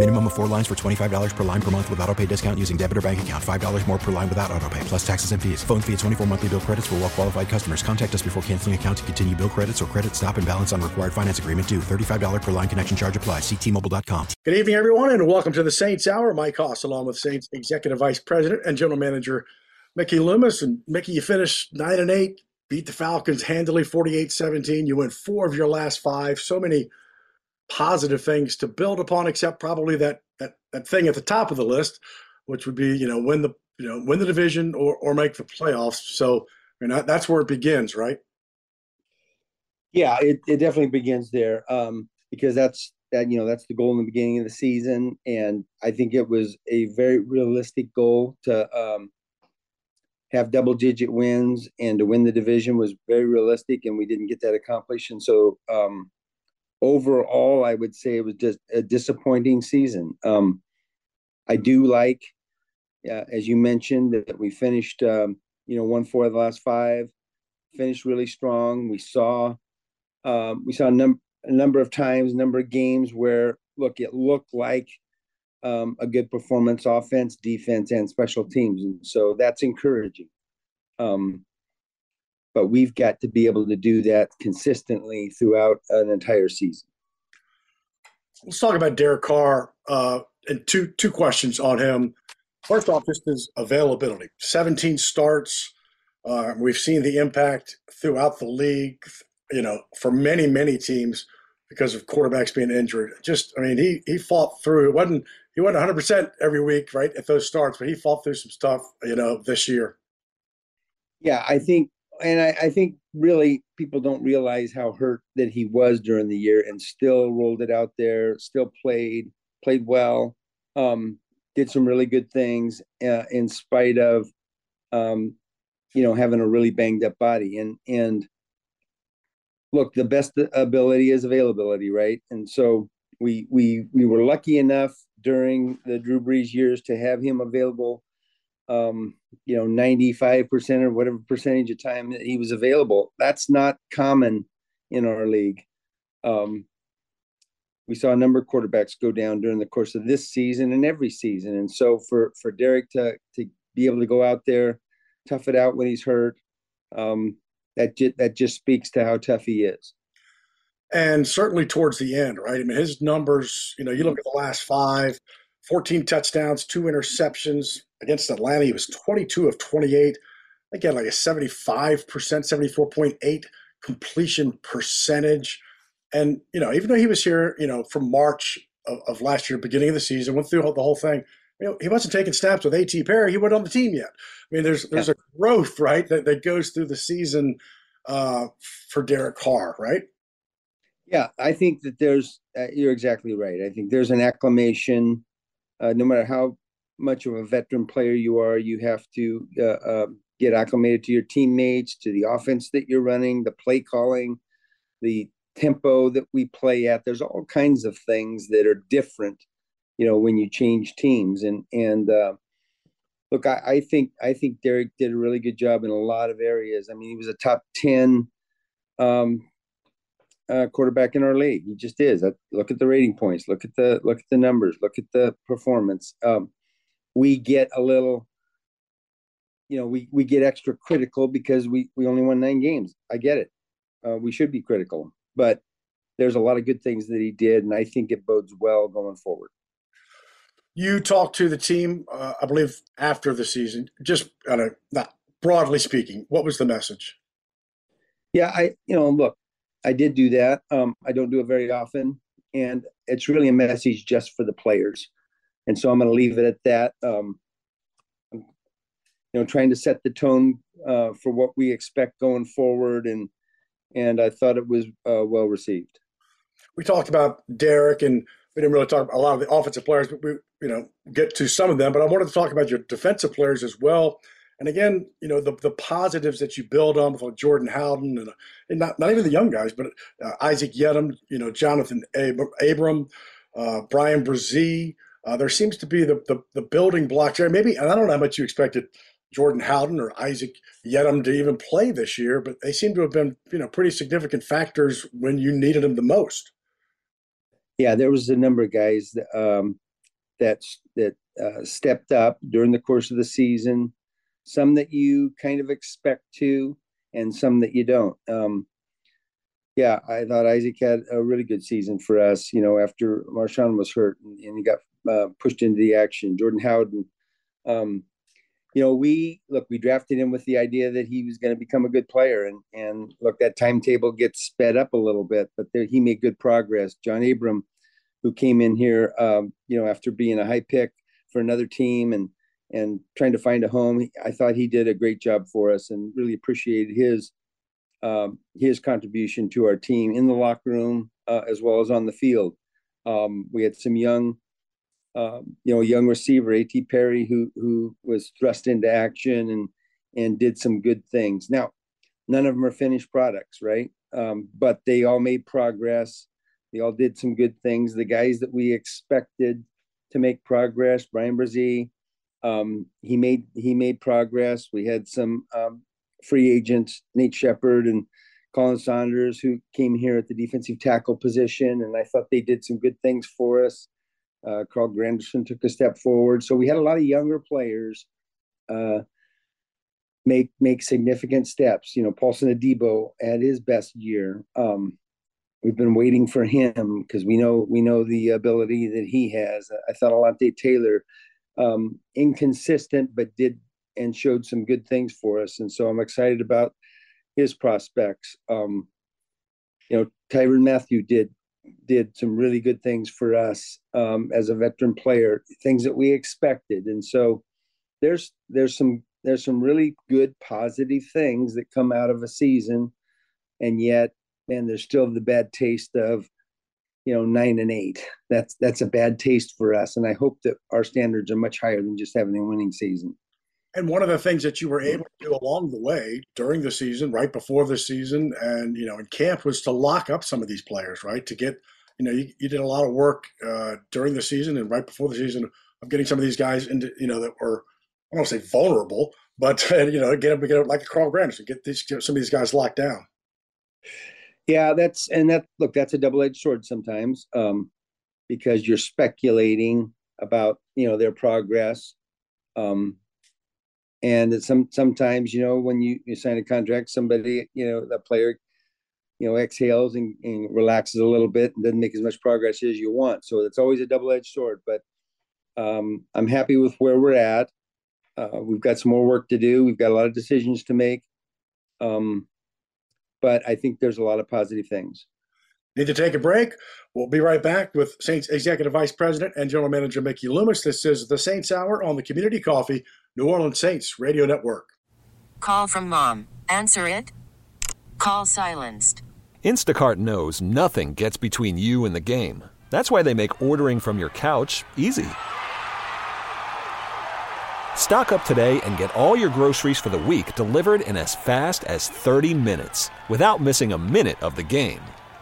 Minimum of four lines for $25 per line per month with auto pay discount using debit or bank account. $5 more per line without auto pay, plus taxes and fees. Phone fee at 24 monthly bill credits for well qualified customers. Contact us before canceling account to continue bill credits or credit stop and balance on required finance agreement due. $35 per line connection charge applies. Ctmobile.com. Good evening, everyone, and welcome to the Saints Hour. Mike Hoss, along with Saints Executive Vice President and General Manager Mickey Loomis. And Mickey, you finished 9 and 8, beat the Falcons handily 48 17. You win four of your last five. So many positive things to build upon, except probably that that that thing at the top of the list, which would be you know win the you know win the division or or make the playoffs. So I mean that's where it begins, right? Yeah, it, it definitely begins there um, because that's that you know that's the goal in the beginning of the season, and I think it was a very realistic goal to um, have double digit wins and to win the division was very realistic, and we didn't get that accomplished. And so um, overall, I would say it was just a disappointing season. Um, I do like, uh, as you mentioned, that we finished, um, you know, one four of the last five, finished really strong. We saw, um, we saw a, num- a number of times, number of games where look, it looked like um, a good performance, offense, defense, and special teams, and so that's encouraging. Um, but we've got to be able to do that consistently throughout an entire season. Let's talk about Derek Carr uh, and two two questions on him. First off, just his availability. 17 starts. Uh, we've seen the impact throughout the league, you know, for many, many teams because of quarterbacks being injured. Just, I mean, he he fought through. It wasn't he wasn't 100 percent every week, right, at those starts, but he fought through some stuff, you know, this year. Yeah, I think and I, I, think really people don't realize how hurt that he was during the year and still rolled it out there, still played, played well, um, did some really good things uh, in spite of, um, you know, having a really banged up body. And, and look, the best ability is availability, right? And so we, we, we were lucky enough during the Drew Brees years to have him available um, you know, 95% or whatever percentage of time that he was available. That's not common in our league. Um, we saw a number of quarterbacks go down during the course of this season and every season. And so for, for Derek to, to be able to go out there, tough it out when he's hurt, um, that, that just speaks to how tough he is. And certainly towards the end, right? I mean, his numbers, you know, you look at the last five, 14 touchdowns, two interceptions against Atlanta. He was 22 of 28. Again, like a 75%, 74.8 completion percentage. And, you know, even though he was here, you know, from March of, of last year, beginning of the season, went through the whole thing, you know, he wasn't taking snaps with A.T. Perry. He wasn't on the team yet. I mean, there's there's yeah. a growth, right, that, that goes through the season uh, for Derek Carr, right? Yeah, I think that there's, uh, you're exactly right. I think there's an acclamation uh, no matter how much of a veteran player you are, you have to uh, uh, get acclimated to your teammates, to the offense that you're running, the play calling, the tempo that we play at. There's all kinds of things that are different, you know, when you change teams. And and uh, look, I, I think I think Derek did a really good job in a lot of areas. I mean, he was a top ten um, uh, quarterback in our league. He just is. Look at the rating points. Look at the look at the numbers. Look at the performance. Um, we get a little, you know, we we get extra critical because we we only won nine games. I get it. Uh, we should be critical, but there's a lot of good things that he did, and I think it bodes well going forward. You talked to the team, uh, I believe, after the season. Just kind of not broadly speaking, what was the message? Yeah, I you know look, I did do that. Um, I don't do it very often. and it's really a message just for the players. And so I'm going to leave it at that. Um, you know, trying to set the tone uh, for what we expect going forward, and and I thought it was uh, well received. We talked about Derek, and we didn't really talk about a lot of the offensive players, but we you know get to some of them. But I wanted to talk about your defensive players as well. And again, you know the the positives that you build on with like Jordan Howden and, and not not even the young guys, but uh, Isaac Yiadom, you know Johnathan Ab- Abram, uh, Bryan Bresee. Uh, there seems to be the, the, the building blocks there. Maybe, and I don't know how much you expected Jordan Howden or Isaac Yiadom to even play this year, but they seem to have been, you know, pretty significant factors when you needed them the most. Yeah, there was a number of guys that um, that that uh, stepped up during the course of the season. Some that you kind of expect to, and some that you don't. Um, yeah, I thought Isaac had a really good season for us. You know, after Marshawn was hurt and, and he got uh, pushed into the action. Jordan Howden, um, you know, we look, we drafted him with the idea that he was going to become a good player, and and look, that timetable gets sped up a little bit, but there, he made good progress. John Abram, who came in here, um, you know, after being a high pick for another team and and trying to find a home, I thought he did a great job for us, and really appreciated his um, his contribution to our team in the locker room uh, as well as on the field. Um, we had some young um, you know, young receiver, A.T. Perry, who who was thrust into action and and did some good things. Now, none of them are finished products, right? Um, but they all made progress. They all did some good things. The guys that we expected to make progress, Bryan Bresee, um, he made he made progress. We had some um, free agents, Nate Shepherd and Khalen Saunders, who came here at the defensive tackle position, and I thought they did some good things for us. Uh, Carl Granderson took a step forward. So we had a lot of younger players uh, make make significant steps. You know, Paulson Adebo had his best year. Um, we've been waiting for him because we know we know the ability that he has. I thought Alontae Taylor um, inconsistent, but did and showed some good things for us, and so I'm excited about his prospects. Um, you know, Tyrann Mathieu did did some really good things for us um, as a veteran player, things that we expected. And so there's there's some there's some really good positive things that come out of a season, and yet, man, there's still the bad taste of you know nine and eight. That's that's a bad taste for us, and I hope that our standards are much higher than just having a winning season. And one of the things that you were able to do along the way during the season, right before the season, and you know in camp was to lock up some of these players, right? To get, you know, you, you did a lot of work uh, during the season and right before the season of getting some of these guys into, you know, that were I don't want to say vulnerable, but you know, get them, get them like a Carl Granderson, get these get some of these guys locked down. Yeah, that's and that look, that's a double edged sword sometimes, um, because you're speculating about you know their progress. Um, and some sometimes you know when you, you sign a contract somebody you know the player you know exhales and, and relaxes a little bit and doesn't make as much progress as you want. So it's always a double-edged sword but um, i'm happy with where we're at. Uh, we've got some more work to do. We've got a lot of decisions to make. Um, but i think there's a lot of positive things Need to take a break? We'll be right back with Saints Executive Vice President and General Manager Mickey Loomis. This is the Saints Hour on the Community Coffee New Orleans Saints Radio Network. Call from mom. Answer it. Call silenced. Instacart knows nothing gets between you and the game. That's why they make ordering from your couch easy. Stock up today and get all your groceries for the week delivered in as fast as 30 minutes without missing a minute of the game.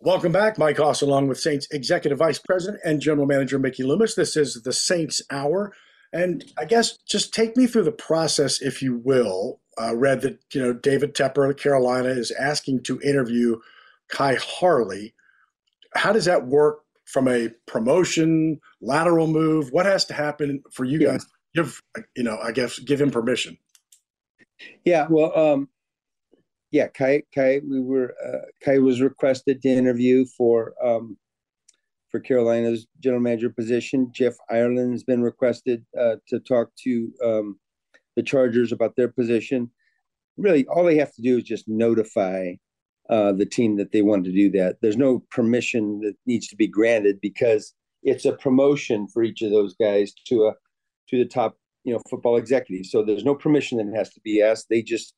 Welcome back. Mike Hoss, along with Saints Executive Vice President and General Manager Mickey Loomis. This is the Saints Hour. And I guess just take me through the process, if you will. Uh, read that you know David Tepper of Carolina is asking to interview Khai Harley. How does that work from a promotion, lateral move? What has to happen for you guys? Yeah. Give you know, I guess give him permission. Yeah, well, um, yeah, Khai, Khai, we were uh, Khai was requested to interview for um, for Carolina's general manager position. Jeff Ireland has been requested uh, to talk to um, the Chargers about their position. Really, all they have to do is just notify uh, the team that they want to do that. There's no permission that needs to be granted because it's a promotion for each of those guys to a to the top, you know, football executive. So there's no permission that has to be asked. They just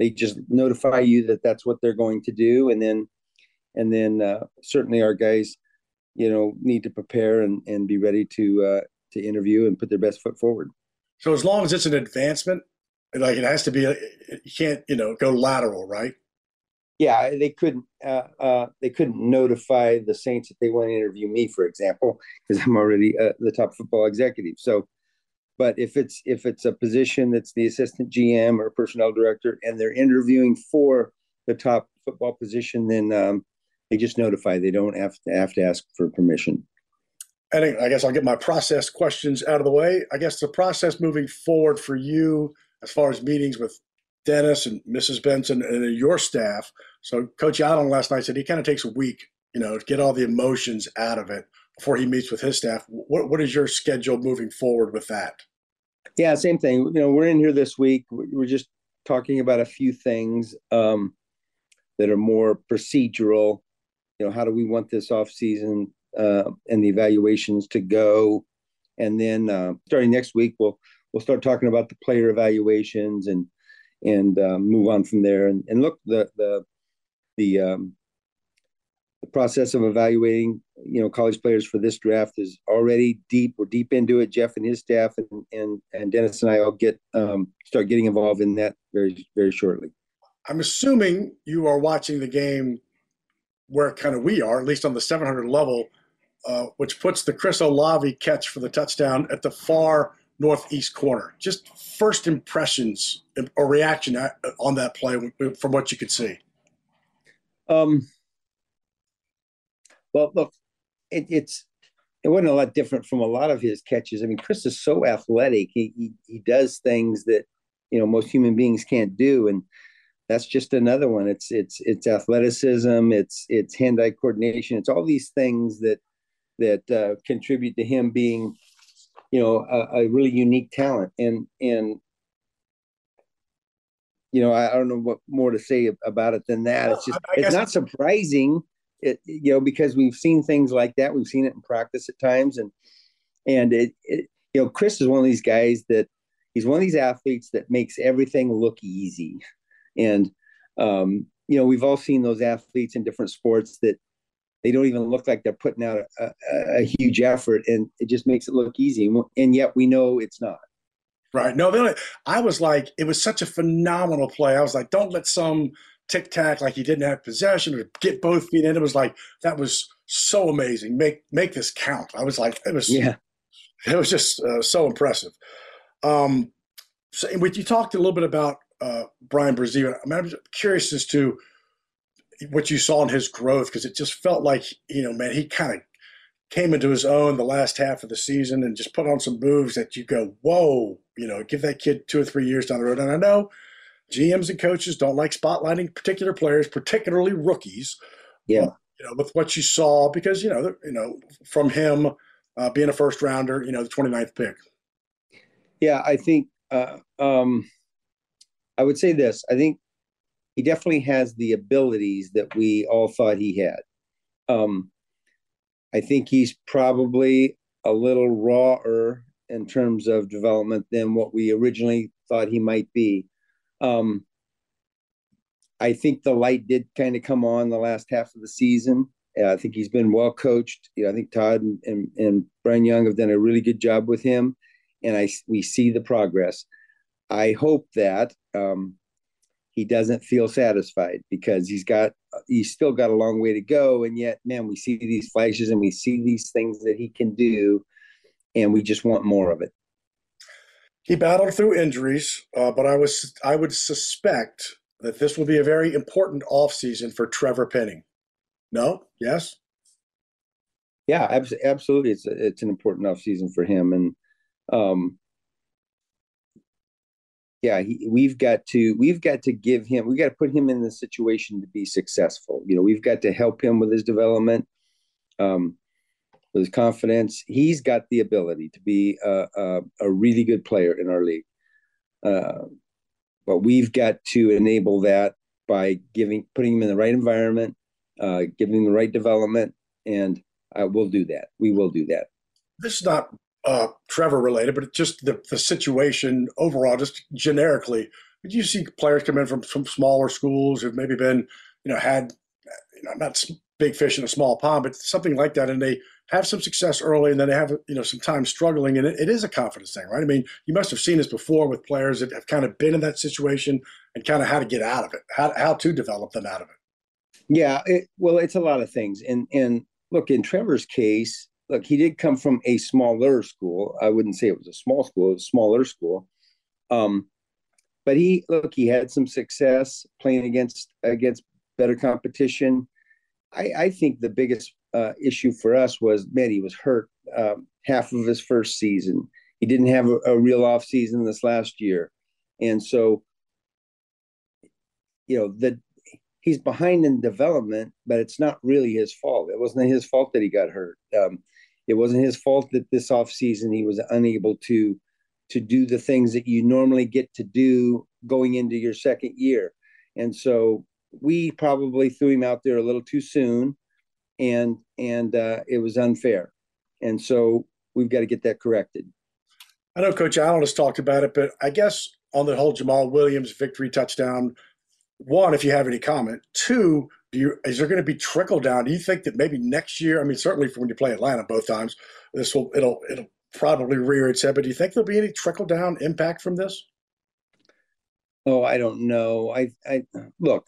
they just notify you that that's what they're going to do, and then and then uh, certainly our guys, you know, need to prepare and and be ready to uh, to interview and put their best foot forward. So as long as it's an advancement, like it has to be, you can't you know go lateral, right? yeah, they couldn't uh, uh, they couldn't notify the Saints that they want to interview me, for example, because I'm already uh, the top football executive. So, but if it's if it's a position that's the assistant GM or personnel director, and they're interviewing for the top football position, then um, they just notify. They don't have to have to ask for permission. I I guess I'll get my process questions out of the way. I guess the process moving forward for you, as far as meetings with Dennis and Mrs. Benson and your staff. So Coach Allen last night said he kind of takes a week, you know, to get all the emotions out of it before he meets with his staff. What what is your schedule moving forward with that? Yeah, same thing. You know, we're in here this week. We're just talking about a few things um, that are more procedural. You know, how do we want this off season uh, and the evaluations to go? And then uh, starting next week, we'll we'll start talking about the player evaluations and and um, move on from there. And, and look, the the the um, the process of evaluating you know college players for this draft is already deep. We're deep into it. Jeff and his staff and and, and Dennis and I will get um, start getting involved in that very very shortly. I'm assuming you are watching the game where kind of we are, at least on the 700 level, uh, which puts the Chris Olave catch for the touchdown at the far northeast corner. Just first impressions or reaction on that play from what you could see. Um, well, look, it, it's it wasn't a lot different from a lot of his catches. I mean, Chris is so athletic; he, he he does things that you know most human beings can't do, and that's just another one. It's it's it's athleticism, it's it's hand-eye coordination, it's all these things that that uh, contribute to him being you know a, a really unique talent and and you know I, I, don't know what more to say about it than that it's just it's not surprising it you know because we've seen things like that we've seen it in practice at times and and it, it you know chris is one of these guys that he's one of these athletes that makes everything look easy. And um you know we've all seen those athletes in different sports that they don't even look like they're putting out a, a, a, huge effort and it just makes it look easy and yet we know it's not. Right. No i was like it was such a phenomenal play. I was like don't let some tic tac like he didn't have possession or get both feet in. It was like that was so amazing. Make make this count. I was like it was yeah. it was just uh, so impressive. Um so you talked a little bit about uh, Bryan Bresee, I'm curious as to what you saw in his growth because it just felt like you know man he kind of came into his own the last half of the season and just put on some moves that you go, whoa, you know, give that kid two or three years down the road. And I know GMs and coaches don't like spotlighting particular players, particularly rookies. Yeah. You know, with what you saw, because, you know, you know, from him uh, being a first rounder, you know, the 29th pick. Yeah, I think uh, um, I would say this. I think he definitely has the abilities that we all thought he had. Um, I think he's probably a little rawer in terms of development than what we originally thought he might be. Um, I think the light did kind of come on the last half of the season. Uh, I think he's been well coached. You know, I think Todd and, and, and Brian Young have done a really good job with him, and I we see the progress. I hope that um, he doesn't feel satisfied because he's got he's still got a long way to go, and yet, man, we see these flashes and we see these things that he can do, and we just want more of it. He battled through injuries, uh, but I was I would suspect that this will be a very important offseason for Trevor Penning. No? Yes? Yeah, ab- absolutely. It's a, it's an important offseason for him, and um, yeah, he, we've got to we've got to give him we got to put him in the situation to be successful. You know, we've got to help him with his development, um, with his confidence. He's got the ability to be a, a, a really good player in our league, uh, but we've got to enable that by giving putting him in the right environment, uh, giving him the right development, and we'll do that. We will do that. This is not uh, Trevor related, but just the, the situation overall, just generically. But you see players come in from some smaller schools who've maybe been, you know, had, you know, not big fish in a small pond, but something like that, and they have some success early, and then they have, you know, some time struggling, and it, it is a confidence thing, right? I mean, you must have seen this before with players that have kind of been in that situation and kind of how to get out of it, how how to develop them out of it. Yeah, it, well, it's a lot of things, and and look, in Trevor's case, look, he did come from a smaller school. I wouldn't say it was a small school; it was a smaller school. Um, but he look, he had some success playing against against better competition. I, I think the biggest uh, issue for us was man, he was hurt um, half of his first season. He didn't have a, a real off season this last year, and so you know that he's behind in development, but it's not really his fault. It wasn't his fault that he got hurt. Um, it wasn't his fault that this off season he was unable to to do the things that you normally get to do going into your second year. And so we probably threw him out there a little too soon and and uh, it was unfair. And so we've got to get that corrected. I know Coach Allen has talked about it, but I guess on the whole Jamaal Williams victory touchdown, one, if you have any comment, two, do you is there going to be trickle down? Do you think that maybe next year? I mean, certainly for when you play Atlanta both times, this will it'll it'll probably rear its head. But do you think there'll be any trickle down impact from this? Oh, I don't know. I I look.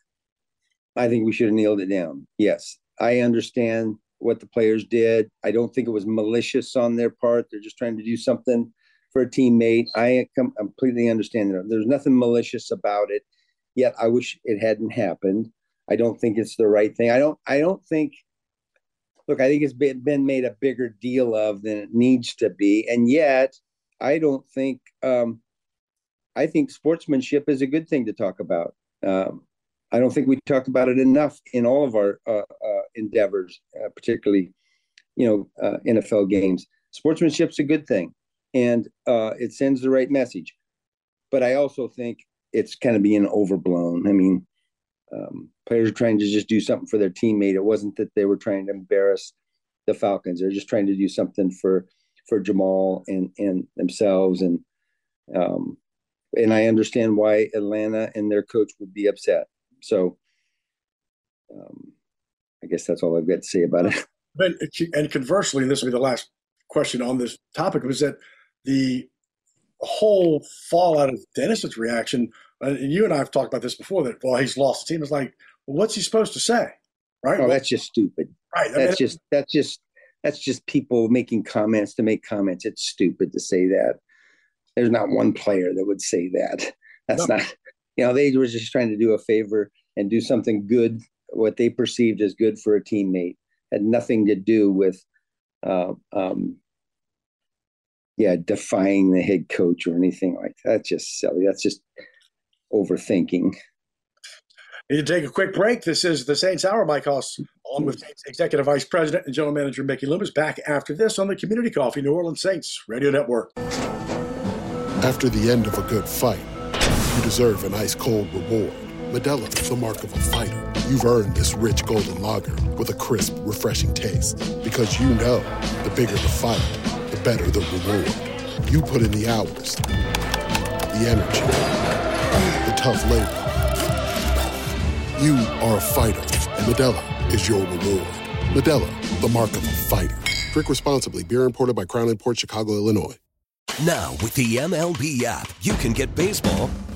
I think we should have nailed it down. Yes, I understand what the players did. I don't think it was malicious on their part. They're just trying to do something for a teammate. I completely understand that. There's nothing malicious about it. Yet I wish it hadn't happened. I don't think it's the right thing. I don't. I don't think. Look, I think it's been, been made a bigger deal of than it needs to be, and yet I don't think. Um, I think sportsmanship is a good thing to talk about. Um, I don't think we talk about it enough in all of our uh, uh, endeavors, uh, particularly, you know, uh, NFL games. Sportsmanship's a good thing, and uh, it sends the right message. But I also think it's kind of being overblown. I mean, um, players are trying to just do something for their teammate. It wasn't that they were trying to embarrass the Falcons. They're just trying to do something for for Jamaal and and themselves. And um, and I understand why Atlanta and their coach would be upset. So um, I guess that's all I've got to say about it. But and conversely, and this will be the last question on this topic, was that the whole fallout of Dennis's reaction and you and I have talked about this before that well he's lost the team. It's like, well, what's he supposed to say, right? Oh, that's just stupid. Right. I that's mean, just that's just that's just people making comments to make comments. It's stupid to say that. There's not one player that would say that. That's no. not. You know, they were just trying to do a favor and do something good, what they perceived as good for a teammate. Had nothing to do with uh, um, yeah, defying the head coach or anything like that. That's just silly. That's just overthinking. Need to take a quick break. This is the Saints Hour. Mike Hoss, along with Saints Executive Vice President and General Manager Mickey Loomis, back after this on the Community Coffee New Orleans Saints Radio Network. After the end of a good fight, you deserve an ice cold reward. Modelo is the mark of a fighter. You've earned this rich golden lager with a crisp, refreshing taste. Because you know the bigger the fight, the better the reward. You put in the hours, the energy, the tough labor. You are a fighter, and Modelo is your reward. Modelo, the mark of a fighter. Drink responsibly. Beer imported by Crown Port Chicago, Illinois. Now, with the MLB app, you can get baseball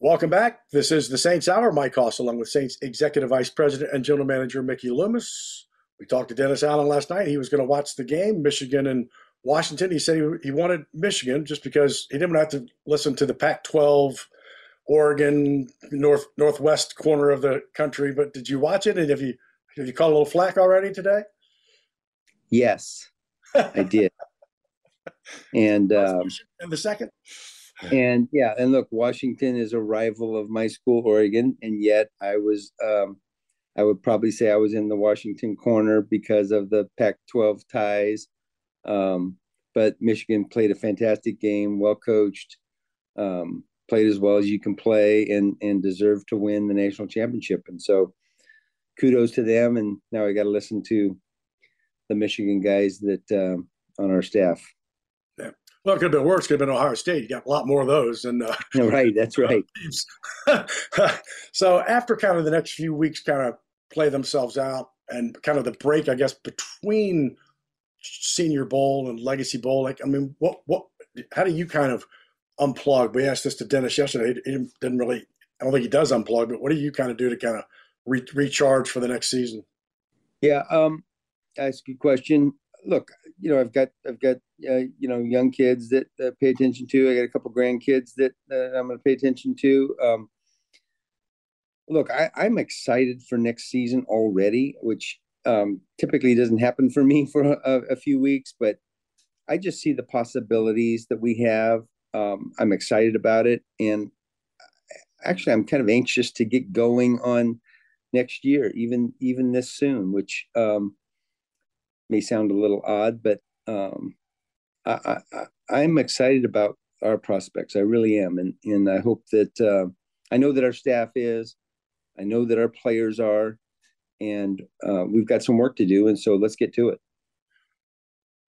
Welcome back. This is the Saints Hour. Mike Hoss, along with Saints Executive Vice President and General Manager Mickey Loomis. We talked to Dennis Allen last night. He was going to watch the game, Michigan and Washington. He said he, he wanted Michigan just because he didn't have to listen to the Pac-12, Oregon, north northwest corner of the country. But did you watch it? And have you have you caught a little flack already today? Yes, I did. and um, and the second. And yeah, and look, Washington is a rival of my school, Oregon, and yet I was, um, I would probably say I was in the Washington corner because of the Pac-12 ties. Um, but Michigan played a fantastic game, well coached, um, played as well as you can play, and and deserved to win the national championship. And so, kudos to them. And now I got to listen to the Michigan guys that um, on our staff. Well, it could have been worse. It could have been Ohio State. You got a lot more of those. And uh, right, that's right. so after kind of the next few weeks, kind of play themselves out, and kind of the break, I guess, between Senior Bowl and Legacy Bowl. Like, I mean, what what? How do you kind of unplug? We asked this to Dennis yesterday. He didn't really. I don't think he does unplug, but what do you kind of do to kind of re- recharge for the next season? Yeah, um, ask a good question. Look, you know, I've got I've got uh, you know young kids that uh, pay attention to. I got a couple grandkids that uh, I'm going to pay attention to. Um, look, I, I'm excited for next season already, which um, typically doesn't happen for me for a, a, few weeks, but I just see the possibilities that we have. Um, I'm excited about it, and actually, I'm kind of anxious to get going on next year, even even this soon, which um, may sound a little odd, but um, I, am excited about our prospects. I really am, and and I hope that uh, I know that our staff is. I know that our players are, and uh, we've got some work to do. And so let's get to it.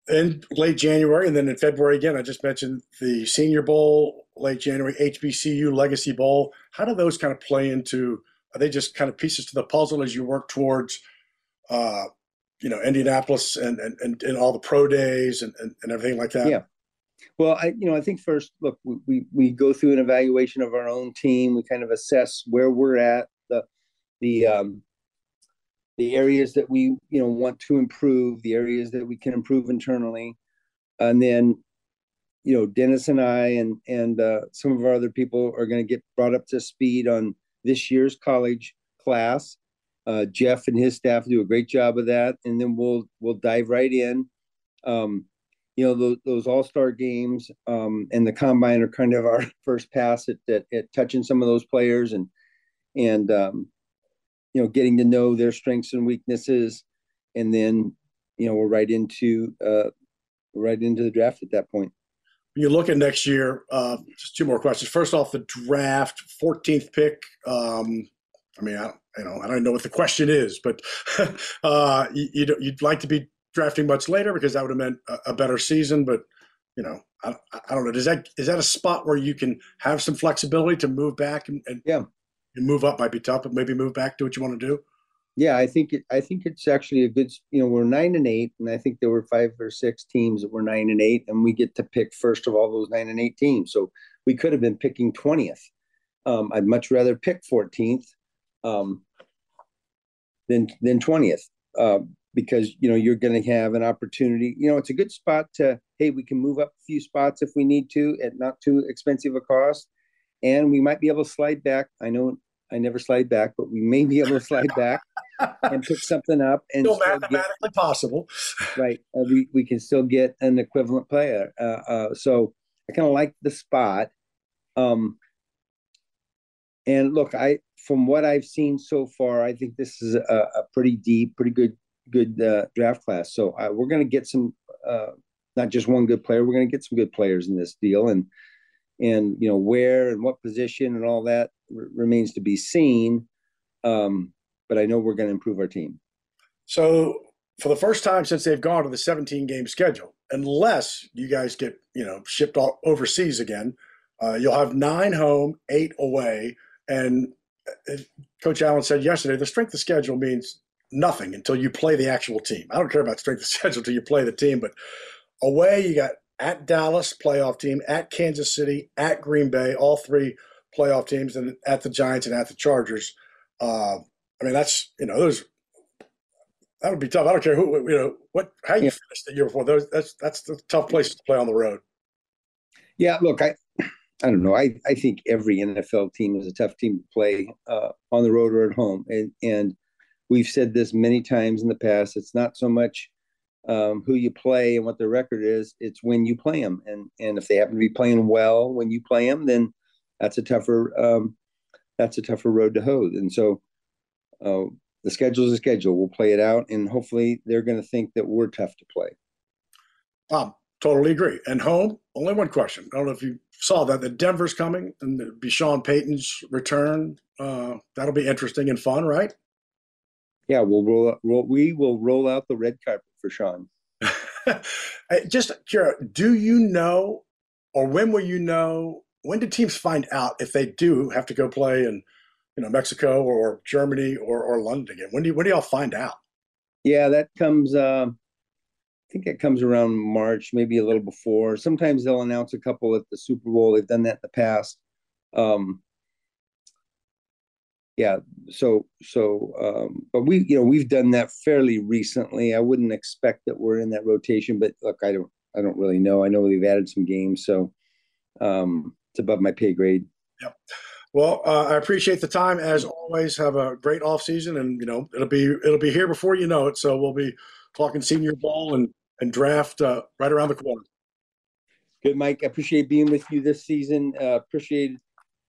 In late January, and then in February again, I just mentioned the Senior Bowl, late January, HBCU Legacy Bowl. How do those kind of play into? Are they just kind of pieces to the puzzle as you work towards uh, you know Indianapolis and and, and, all the pro days and, and, and everything like that? Yeah. Well, I you know I think first look we we go through an evaluation of our own team. We kind of assess where we're at, the the um, the areas that we you know want to improve, the areas that we can improve internally, and then you know Dennis and I and and uh, some of our other people are going to get brought up to speed on this year's college class uh, Jeff and his staff do a great job of that, and then we'll we'll dive right in. Um, you know those, those All Star games um, and the combine are kind of our first pass at, at, at touching some of those players and and um, you know getting to know their strengths and weaknesses, and then you know we're right into uh, right into the draft at that point. you look at next year, uh, just two more questions. First off, the draft, 14th pick. Um, I mean, I, you know, I don't know what the question is, but uh, you, would like to be drafting much later because that would have meant a, a better season. But you know, I, I, don't know. Is that is that a spot where you can have some flexibility to move back and, and yeah, and move up might be tough, but maybe move back to what you want to do. yeah, I think it, I think it's actually a good. You know, we're nine and eight, and I think there were five or six teams that were nine and eight, and we get to pick first of all those nine and eight teams. So we could have been picking twentieth. Um, I'd much rather pick fourteenth um, than than twentieth uh, because you know you're going to have an opportunity. You know, it's a good spot to hey, we can move up a few spots if we need to at not too expensive a cost, and we might be able to slide back. I know I never slide back, but we may be able to slide back and pick something up and still, still mathematically get, possible. right. Uh, we, we can still get an equivalent player. Uh, uh, so I kind of like the spot. Um, and look, I from what I've seen so far, I think this is a, a pretty deep, pretty good, good uh, draft class. So uh, we're going to get some, uh, not just one good player. We're going to get some good players in this deal, and and you know where and what position and all that r- remains to be seen. Um, but I know we're going to improve our team. So for the first time since they've gone to the 17 game schedule, unless you guys get you know shipped all overseas again, uh, you'll have nine home, eight away, and Coach Allen said yesterday the strength of schedule means nothing until you play the actual team. I don't care about strength of schedule until you play the team, but away you got at Dallas playoff team, at Kansas City, at Green Bay, all three playoff teams, and at the Giants and at the Chargers. Uh, I mean, that's you know those that would be tough. I don't care who you know what how you yeah. finished the year before. Those that's that's the tough place to play on the road. Yeah, look, I I don't know. I I think every NFL team is a tough team to play uh, on the road or at home, and and we've said this many times in the past. It's not so much um, who you play and what their record is; it's when you play them, and and if they happen to be playing well when you play them, then that's a tougher um, that's a tougher road to hoe. And so uh, the schedule is a schedule. We'll play it out, and hopefully they're going to think that we're tough to play. Um, totally agree. And home, only one question. I don't know if you saw that. The Denver's coming, and the be Sean Payton's return. Uh, that'll be interesting and fun, right? Yeah, we'll roll, roll. We will roll out the red carpet for Sean. Just, Kira, do you know, or when will you know? When do teams find out if they do have to go play in, you know Mexico or Germany or or London again? When do you, when do y'all find out? Yeah, that comes. Uh, think it comes around March, maybe a little before. Sometimes they'll announce a couple at the Super Bowl. They've done that in the past. Um, yeah, so so, um, but we, you know, we've done that fairly recently. I wouldn't expect that we're in that rotation, but look, I don't, I don't really know. I know they've added some games, so um, it's above my pay grade. Yep. Well, uh, I appreciate the time as always. Have a great off season, and you know it'll be it'll be here before you know it. So we'll be talking Senior Bowl and and draft uh, right around the corner. Good, Mike. I appreciate being with you this season. Uh, appreciate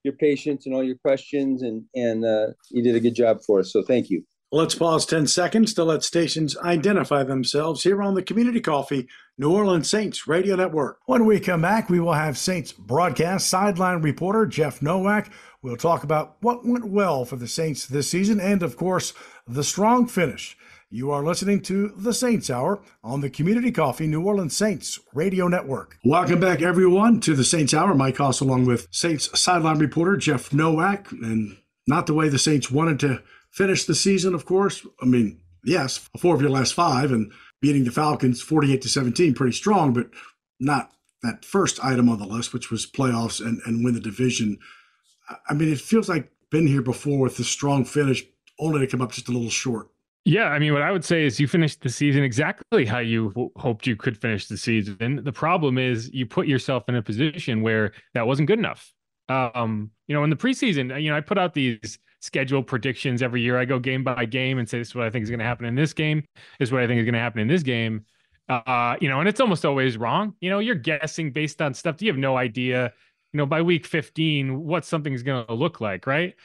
your patience and all your questions, and and uh, you did a good job for us. So thank you. Let's pause 10 seconds to let stations identify themselves here on the Community Coffee New Orleans Saints Radio Network. When we come back, we will have Saints broadcast sideline reporter Jeff Nowak We'll talk about what went well for the Saints this season and, of course, the strong finish. You are listening to the Saints Hour on the Community Coffee New Orleans Saints Radio Network. Welcome back, everyone, to the Saints Hour. Mike Hoss, along with Saints sideline reporter Jeff Nowak, and not the way the Saints wanted to finish the season, of course. I mean, yes, four of your last five, and beating the Falcons 48 to 17, pretty strong, but not that first item on the list, which was playoffs and, and win the division I mean, it feels like been here before with the strong finish, only to come up just a little short. Yeah, I mean, what I would say is you finished the season exactly how you w- hoped you could finish the season. The problem is you put yourself in a position where that wasn't good enough. Um, you know, in the preseason, you know, I put out these schedule predictions every year. I go game by game and say this is what I think is going to happen in this game. This is what I think is going to happen in this game. Uh, you know, and it's almost always wrong. You know, you're guessing based on stuff. You have no idea you know, by week 15, what something's going to look like, right?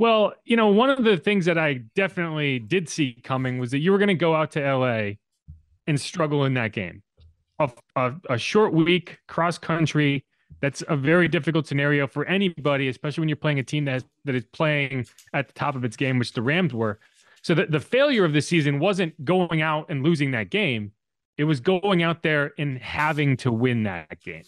Well, you know, one of the things that I definitely did see coming was that you were going to go out to LA and struggle in that game. A, a, a short week, cross country, that's a very difficult scenario for anybody, especially when you're playing a team that, has, that is playing at the top of its game, which the Rams were. So the, the failure of the season wasn't going out and losing that game. It was going out there and having to win that game.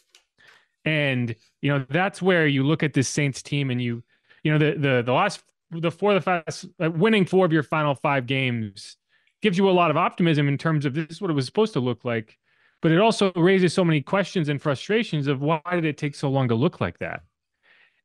And you know that's where you look at this Saints team and you, you know the the the last the four of the fast, uh, winning four of your final five games gives you a lot of optimism in terms of this is what it was supposed to look like. But it also raises so many questions and frustrations of why did it take so long to look like that?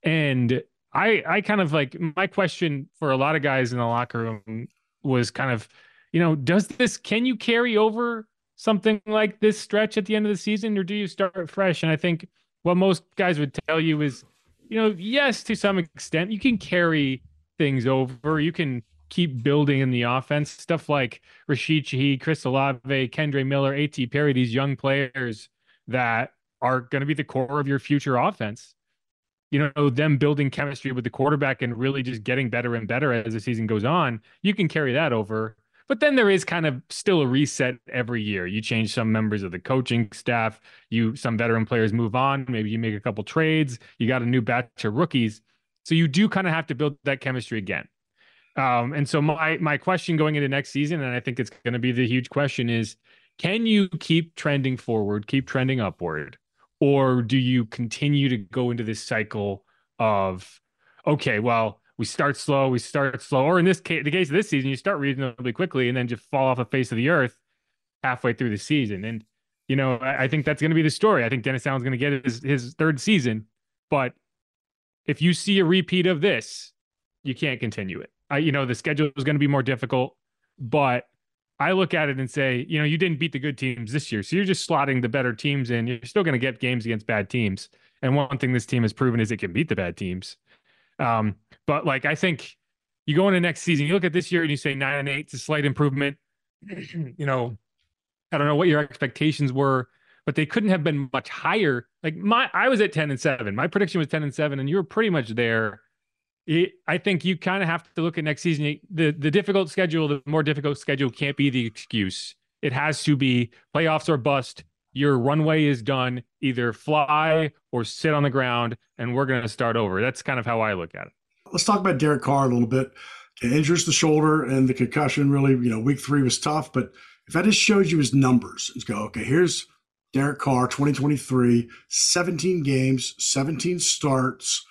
And I, I kind of like my question for a lot of guys in the locker room was kind of, you know, does this can you carry over something like this stretch at the end of the season, or do you start fresh? And I think what most guys would tell you is, you know, yes, to some extent, you can carry things over. You can keep building in the offense. Stuff like Rashid Shaheed, Chris Olave, Kendre Miller, A.T. Perry, these young players that are going to be the core of your future offense. You know, them building chemistry with the quarterback and really just getting better and better as the season goes on. You can carry that over. But then there is kind of still a reset every year. You change some members of the coaching staff. You some veteran players move on. Maybe you make a couple trades. You got a new batch of rookies. So you do kind of have to build that chemistry again. Um, and so my my question going into next season, and I think it's going to be the huge question is, can you keep trending forward, keep trending upward, or do you continue to go into this cycle of, okay, well, we start slow, we start slow, or in this case, the case of this season, you start reasonably quickly and then just fall off the face of the earth halfway through the season. And you know, I, I think that's going to be the story. I think Dennis Allen's going to get his, his third season, but if you see a repeat of this, you can't continue it. I, you know, the schedule is going to be more difficult, but I look at it and say, you know, you didn't beat the good teams this year, so you're just slotting the better teams in. You're still going to get games against bad teams. And one thing this team has proven is it can beat the bad teams. Um, but like I think you go into next season, you look at this year and you say nine and eight, it's a slight improvement. you know, I don't know what your expectations were, but they couldn't have been much higher. Like my, I was at ten and seven. My prediction was ten and seven, and you were pretty much there. It, I think you kind of have to look at next season. The the difficult schedule, the more difficult schedule, can't be the excuse. It has to be playoffs or bust. Your runway is done. Either fly or sit on the ground, and we're going to start over. That's kind of how I look at it. Let's talk about Derek Carr a little bit. He injures the shoulder and the concussion. Really, you know, week three was tough. But if I just showed you his numbers, let's go. Okay, here's Derek Carr, 2023, 17 games, 17 starts.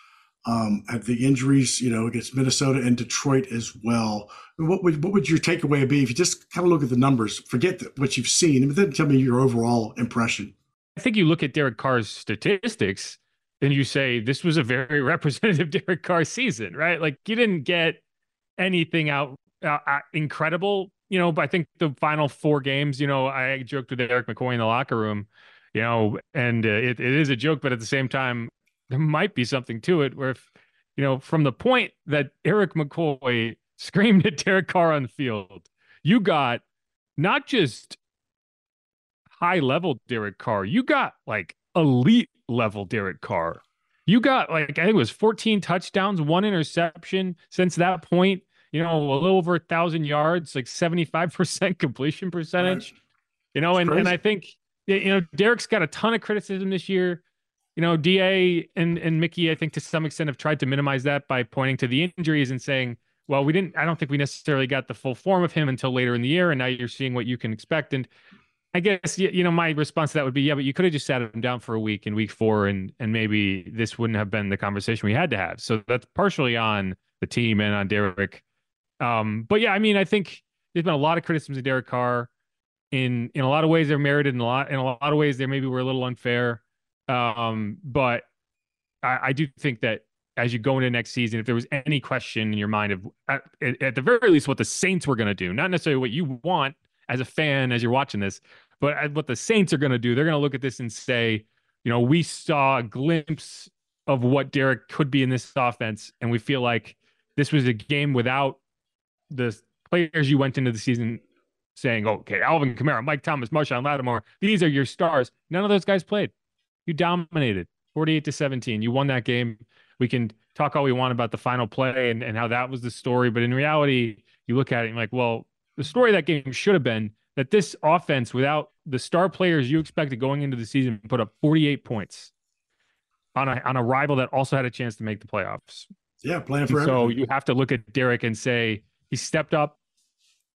Um, at the injuries, you know, against Minnesota and Detroit as well. What would what would your takeaway be if you just kind of look at the numbers, forget the, what you've seen, and then tell me your overall impression? I think you look at Derek Carr's statistics and you say this was a very representative Derek Carr season, right? Like you didn't get anything out uh, uh, incredible, you know. But I think the final four games, you know, I joked with Erik McCoy in the locker room, you know, and uh, it, it is a joke, but at the same time, there might be something to it. Where if you know, from the point that Erik McCoy screamed at Derek Carr on the field, you got not just high level Derek Carr, you got like elite level Derek Carr. You got like I think it was 14 touchdowns, one interception since that point. You know, a little over a thousand yards, like 75% completion percentage. Right. You know, and, and I think you know Derek's got a ton of criticism this year. You know, Da and and Mickey, I think to some extent have tried to minimize that by pointing to the injuries and saying, well, we didn't. I don't think we necessarily got the full form of him until later in the year, and now you're seeing what you can expect. And I guess you know my response to that would be yeah, but you could have just sat him down for a week in week four, and and maybe this wouldn't have been the conversation we had to have. So that's partially on the team and on Derek. Um, but yeah, I mean, I think there's been a lot of criticisms of Derek Carr. In in a lot of ways, they're merited. In a lot in a lot of ways, they maybe were a little unfair. Um, but I, I do think that as you go into next season, if there was any question in your mind of at, at the very least what the Saints were going to do, not necessarily what you want as a fan as you're watching this, but uh, what the Saints are going to do, they're going to look at this and say, you know, we saw a glimpse of what Derek could be in this offense, and we feel like this was a game without the players you went into the season saying, okay, Alvin Kamara, Mike Thomas, Marshon Lattimore, these are your stars. None of those guys played. You dominated 48 to 17. You won that game. We can talk all we want about the final play and, and how that was the story, but in reality, you look at it and like, well, the story that game should have been that this offense, without the star players you expected going into the season, put up 48 points on a on a rival that also had a chance to make the playoffs. Yeah, playing for. So you have to look at Derek and say he stepped up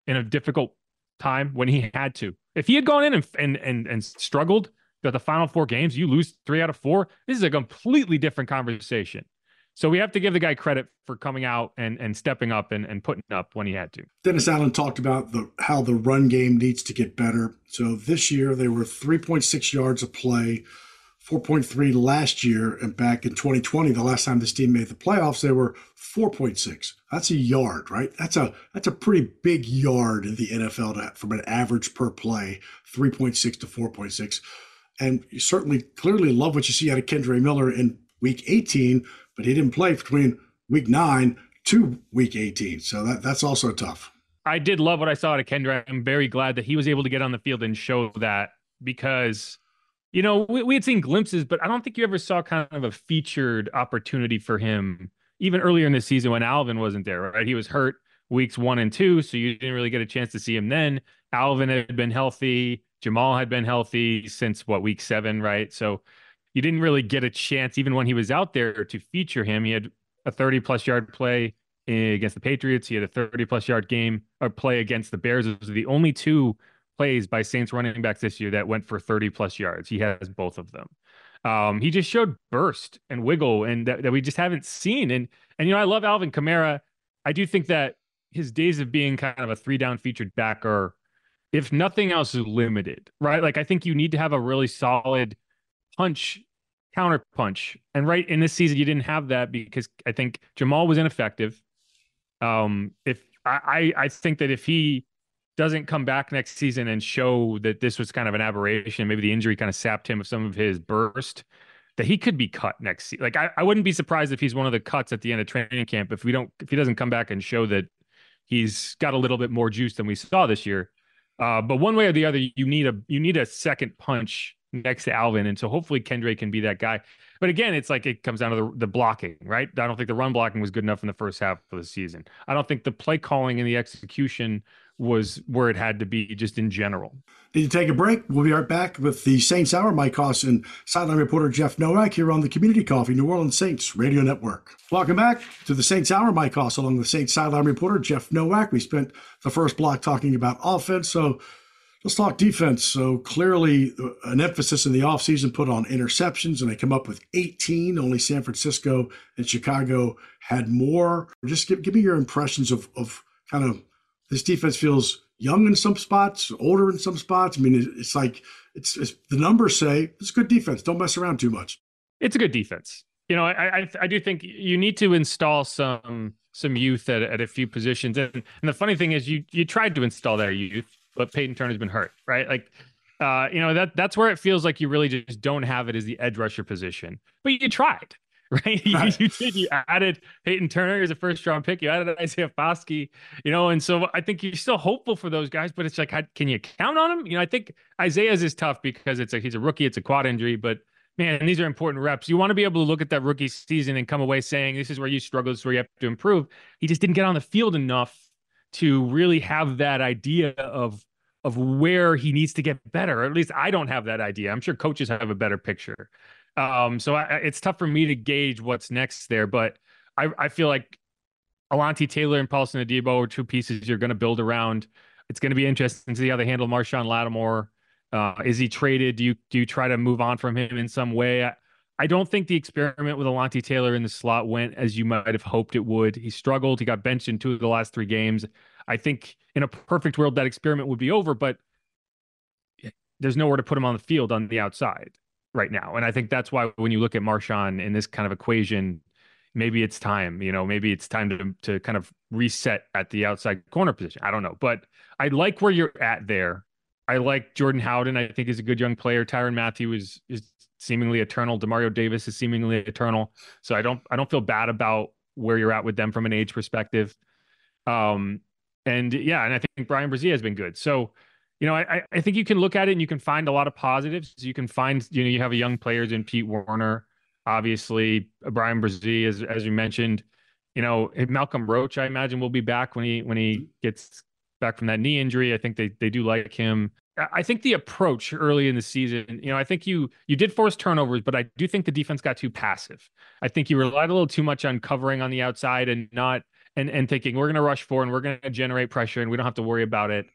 in a difficult time when he had to. If he had gone in and and and, and struggled got the final four games, you lose three out of four. This is a completely different conversation. So we have to give the guy credit for coming out and, and stepping up and, and putting up when he had to. Dennis Allen talked about the how the run game needs to get better. So this year they were 3.6 yards a play, 4.3 last year, and back in 2020, the last time this team made the playoffs, they were 4.6. That's a yard, right? That's a that's a pretty big yard in the NFL to, from an average per play, 3.6 to 4.6. And you certainly clearly love what you see out of Kendre Miller in week 18 but he didn't play between week nine to week 18. So that, that's also tough. I did love what I saw out of Kendre. I'm very glad that he was able to get on the field and show that because, you know, we, we had seen glimpses, but I don't think you ever saw kind of a featured opportunity for him even earlier in the season when Alvin wasn't there, right? He was hurt weeks one and two, so you didn't really get a chance to see him then. Alvin had been healthy. Jamaal had been healthy since what week seven, right? So you didn't really get a chance, even when he was out there, to feature him. He had a 30 plus yard play against the Patriots. He had a 30 plus yard game or play against the Bears. Those are the only two plays by Saints running backs this year that went for 30 plus yards. He has both of them. Um, he just showed burst and wiggle and that, that we just haven't seen. And and you know, I love Alvin Kamara. I do think that his days of being kind of a three down featured back if nothing else, is limited, right? Like I think you need to have a really solid punch counter punch. And right in this season, you didn't have that because I think Jamaal was ineffective. Um, if I, I think that if he doesn't come back next season and show that this was kind of an aberration, maybe the injury kind of sapped him of some of his burst, that he could be cut next season. Like I, I wouldn't be surprised if he's one of the cuts at the end of training camp if we don't if he doesn't come back and show that he's got a little bit more juice than we saw this year. Uh, but one way or the other, you need a you need a second punch next to Alvin. And so hopefully Kendre can be that guy. But again, it's like it comes down to the, the, blocking, right? I don't think the run blocking was good enough in the first half of the season. I don't think the play calling and the execution was where it had to be just in general. Need to take a break. We'll be right back with the Saints Hour. Mike Hoss and sideline reporter Jeff Nowak here on the Community Coffee New Orleans Saints Radio Network. Welcome back to the Saints Hour. Mike Hoss along with Saints sideline reporter Jeff Nowak. We spent the first block talking about offense. So Let's talk defense. So clearly, uh, an emphasis in the offseason put on interceptions, and they come up with 18. Only San Francisco and Chicago had more. Just give, give me your impressions of, of kind of this defense feels young in some spots, older in some spots. I mean, it's like it's, it's the numbers say it's good defense. Don't mess around too much. It's a good defense. You know, I, I, I do think you need to install some some youth at, at a few positions, and, and the funny thing is, you you tried to install that youth but Payton Turner's been hurt, right? Like, uh, you know that that's where it feels like you really just don't have it as the edge rusher position, but you tried, right? right. you, you, did. You added Payton Turner as a first round pick. You added Isaiah Foskey, you know, and so I think you're still hopeful for those guys, but it's like, how, can you count on them? You know, I think Isaiah's is tough because it's a he's a rookie, it's a quad injury, but man, these are important reps. You want to be able to look at that rookie season and come away saying, this is where you struggle, this is where you have to improve. He just didn't get on the field enough to really have that idea of of where he needs to get better. Or at least I don't have that idea. I'm sure coaches have a better picture. Um, so I, it's tough for me to gauge what's next there. But I, I feel like Alontae Taylor and Paulson Adebo are two pieces you're going to build around. It's going to be interesting to see how they handle Marshon Lattimore. Uh, is he traded? Do you do you try to move on from him in some way? I, I don't think the experiment with Alontae Taylor in the slot went as you might have hoped it would. He struggled. He got benched in two of the last three games. I think in a perfect world that experiment would be over, but there's nowhere to put him on the field on the outside right now. And I think that's why when you look at Marshon in this kind of equation, maybe it's time, you know, maybe it's time to to kind of reset at the outside corner position. I don't know, but I like where you're at there. I like Jordan Howden. I think is a good young player. Tyrann Mathieu is is seemingly eternal. Demario Davis is seemingly eternal. So I don't I don't feel bad about where you're at with them from an age perspective. Um, and yeah, and I think Bryan Bresee has been good. So, you know, I, I think you can look at it and you can find a lot of positives. You can find, you know, you have a young players in Pete Werner, obviously Bryan Bresee, as as you mentioned. You know, Malcolm Roach, I imagine will be back when he when he gets back from that knee injury. I think they they do like him. I think the approach early in the season, you know, I think you you did force turnovers, but I do think the defense got too passive. I think you relied a little too much on covering on the outside and not and and thinking we're going to rush for and we're going to generate pressure and we don't have to worry about it.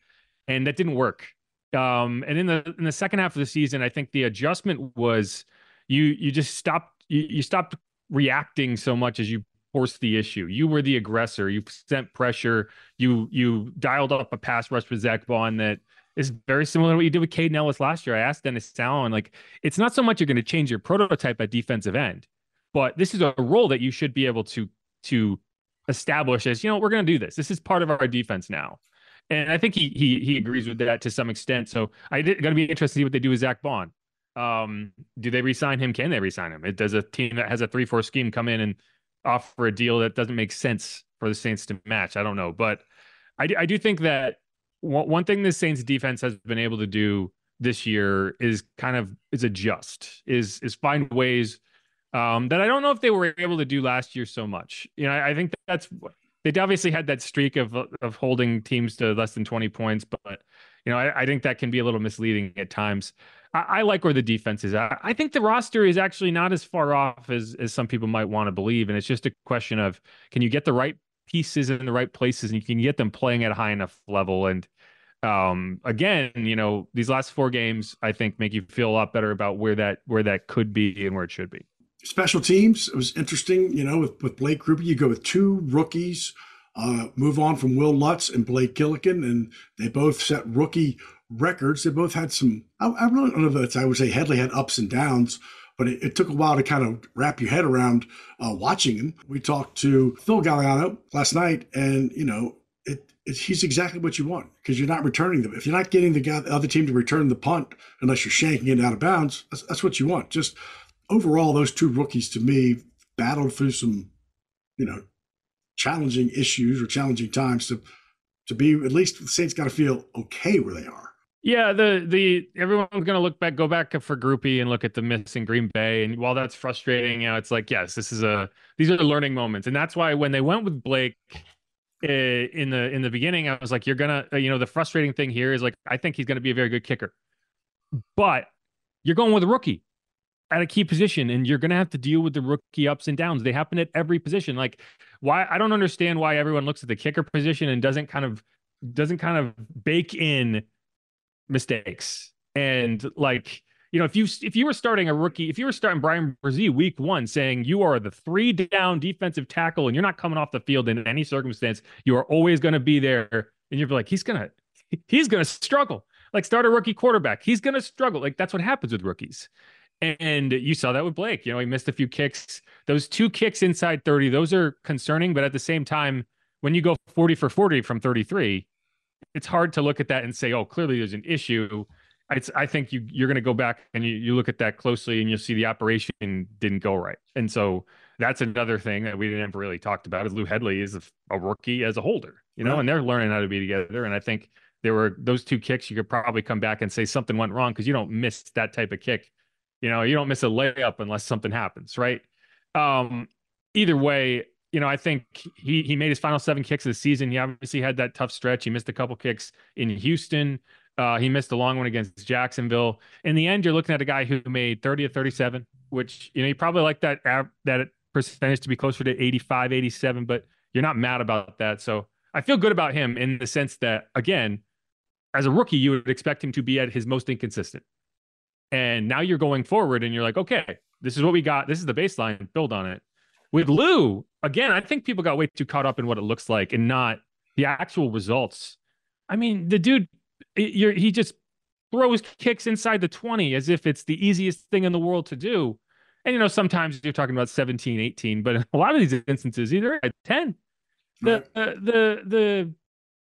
And that didn't work. Um, and in the in the second half of the season, I think the adjustment was you you just stopped you, you stopped reacting so much as you forced the issue. You were the aggressor. You sent pressure. You you dialed up a pass rush with Zack Baun that is very similar to what you did with Kaden Elliss last year. I asked Dennis Allen, like, it's not so much you're going to change your prototype at defensive end, but this is a role that you should be able to to establish as, you know, we're going to do this. This is part of our defense now. And I think he he he agrees with that to some extent. So I did going to be interested to see what they do with Zack Baun. Um, do they resign him? Can they resign him? It does a team that has a three four scheme come in and offer a deal that doesn't make sense for the Saints to match. I don't know, but I, I do think that one, thing the Saints defense has been able to do this year is kind of is adjust is is find ways um, that I don't know if they were able to do last year so much. You know, I, I think that's they obviously had that streak of of holding teams to less than 20 points, but you know, I, I think that can be a little misleading at times. I, I like where the defense is. I think the roster is actually not as far off as as some people might want to believe, and it's just a question of can you get the right pieces in the right places, and you can get them playing at a high enough level. And um, again, you know, these last four games, I think, make you feel a lot better about where that where that could be and where it should be. Special teams, it was interesting. You know, with, with Blake Grupe, you go with two rookies, uh, move on from Wil Lutz and Blake Gillikin, and they both set rookie records. They both had some, I, I don't know if that I would say Hedley had ups and downs, but it, it, took a while to kind of wrap your head around uh, watching him. We talked to Phil Galiano last night, and, you know, it, it, he's exactly what you want because you're not returning them. If you're not getting the, guy, the other team to return the punt unless you're shanking it out of bounds, that's, that's what you want. Just overall, those two rookies to me battled through some, you know, challenging issues or challenging times to to be at least the Saints got to feel okay where they are. Yeah, the the everyone's gonna look back, go back for Grupe and look at the missing Green Bay, and while that's frustrating, you know, it's like yes, this is a these are the learning moments, and that's why when they went with Blake uh, in the in the beginning, I was like, you're gonna, you know, the frustrating thing here is like I think he's gonna be a very good kicker, but you're going with a rookie at a key position and you're to have to deal with the rookie ups and downs. They happen at every position. Like why I don't understand why everyone looks at the kicker position and doesn't kind of doesn't kind of bake in mistakes. And like, you know, if you if you were starting a rookie, if you were starting Bryan Bresee week 1 saying you are the 3 down defensive tackle and you're not coming off the field in any circumstance, you are always going to be there and you're like he's to he's to struggle. Like start a rookie quarterback. He's to struggle. Like that's what happens with rookies. And you saw that with Blake. You know, he missed a few kicks. Those two kicks inside 30, those are concerning. But at the same time, when you go 40 for 40 from 33, it's hard to look at that and say, oh, clearly there's an issue. It's, I think you, you're going to go back and you, you look at that closely and you'll see the operation didn't go right. And so that's another thing that we didn't really talked about is Lou Hedley is a, a rookie as a holder, you know, right. and they're learning how to be together. And I think there were those two kicks you could probably come back and say something went wrong because you don't miss that type of kick you know, you don't miss a layup unless something happens, right? Um, either way, you know, I think he he made his final seven kicks of the season. He obviously had that tough stretch. He missed a couple kicks in Houston. Uh, he missed a long one against Jacksonville. In the end, you're looking at a guy who made 30 of 37, which you know you probably like that that percentage to be closer to 85, 87, but you're not mad about that. So I feel good about him in the sense that again, as a rookie, you would expect him to be at his most inconsistent. And now you're going forward and you're like, okay, this is what we got. This is the baseline. Build on it. With Lou, again, I think people got way too caught up in what it looks like and not the actual results. I mean, the dude, he just throws kicks inside the 20 as if it's the easiest thing in the world to do. And, you know, sometimes you're talking about 17, 18, but a lot of these instances, either at 10. The, the, the,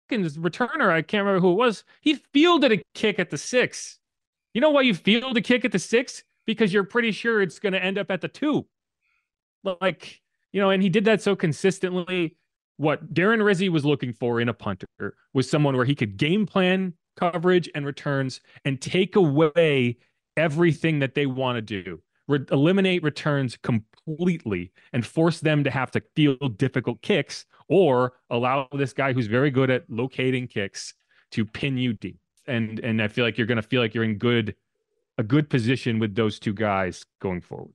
the, returner, I can't remember who it was, he fielded a kick at the six you know why you feel a kick at the six? Because you're pretty sure it's going to end up at the two. Like, you know, and he did that so consistently. What Darren Rizzi was looking for in a punter was someone where he could game plan coverage and returns and take away everything that they want to do. Re- eliminate returns completely and force them to have to field difficult kicks or allow this guy who's very good at locating kicks to pin you deep and and I feel like you're going to feel like you're in good a good position with those two guys going forward.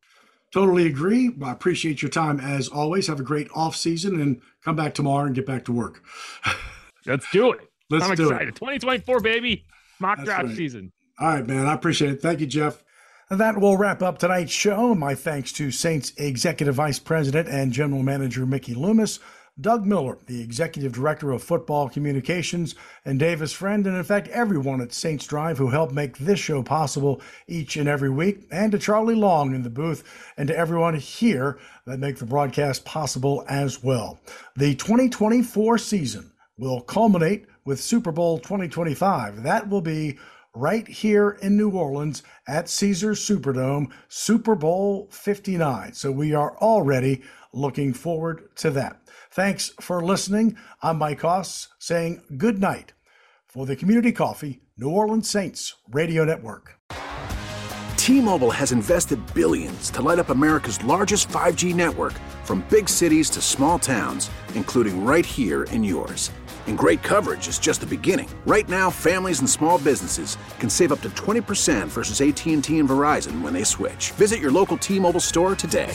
Totally agree. I appreciate your time as always. Have a great off season and come back tomorrow and get back to work. Let's do it. Let's I'm do excited. it. 2024, baby. Mock That's draft right. season. All right, man. I appreciate it. Thank you, Jeff. That will wrap up tonight's show. My thanks to Saints Executive Vice President and General Manager Mickey Loomis, Doug Miller, the Executive Director of Football Communications, and Davis Friend, and in fact, everyone at Saints Drive who helped make this show possible each and every week, and to Charlie Long in the booth, and to everyone here that make the broadcast possible as well. The 2024 season will culminate with Super Bowl 2025. That will be right here in New Orleans at Caesars Superdome, Super Bowl 59. So we are already looking forward to that. Thanks for listening. I'm Mike Hoss saying good night for the Community Coffee New Orleans Saints Radio Network. T-Mobile has invested billions to light up America's largest 5G network from big cities to small towns, including right here in yours. And great coverage is just the beginning. Right now, families and small businesses can save up to 20% versus AT&T and Verizon when they switch. Visit your local T-Mobile store today.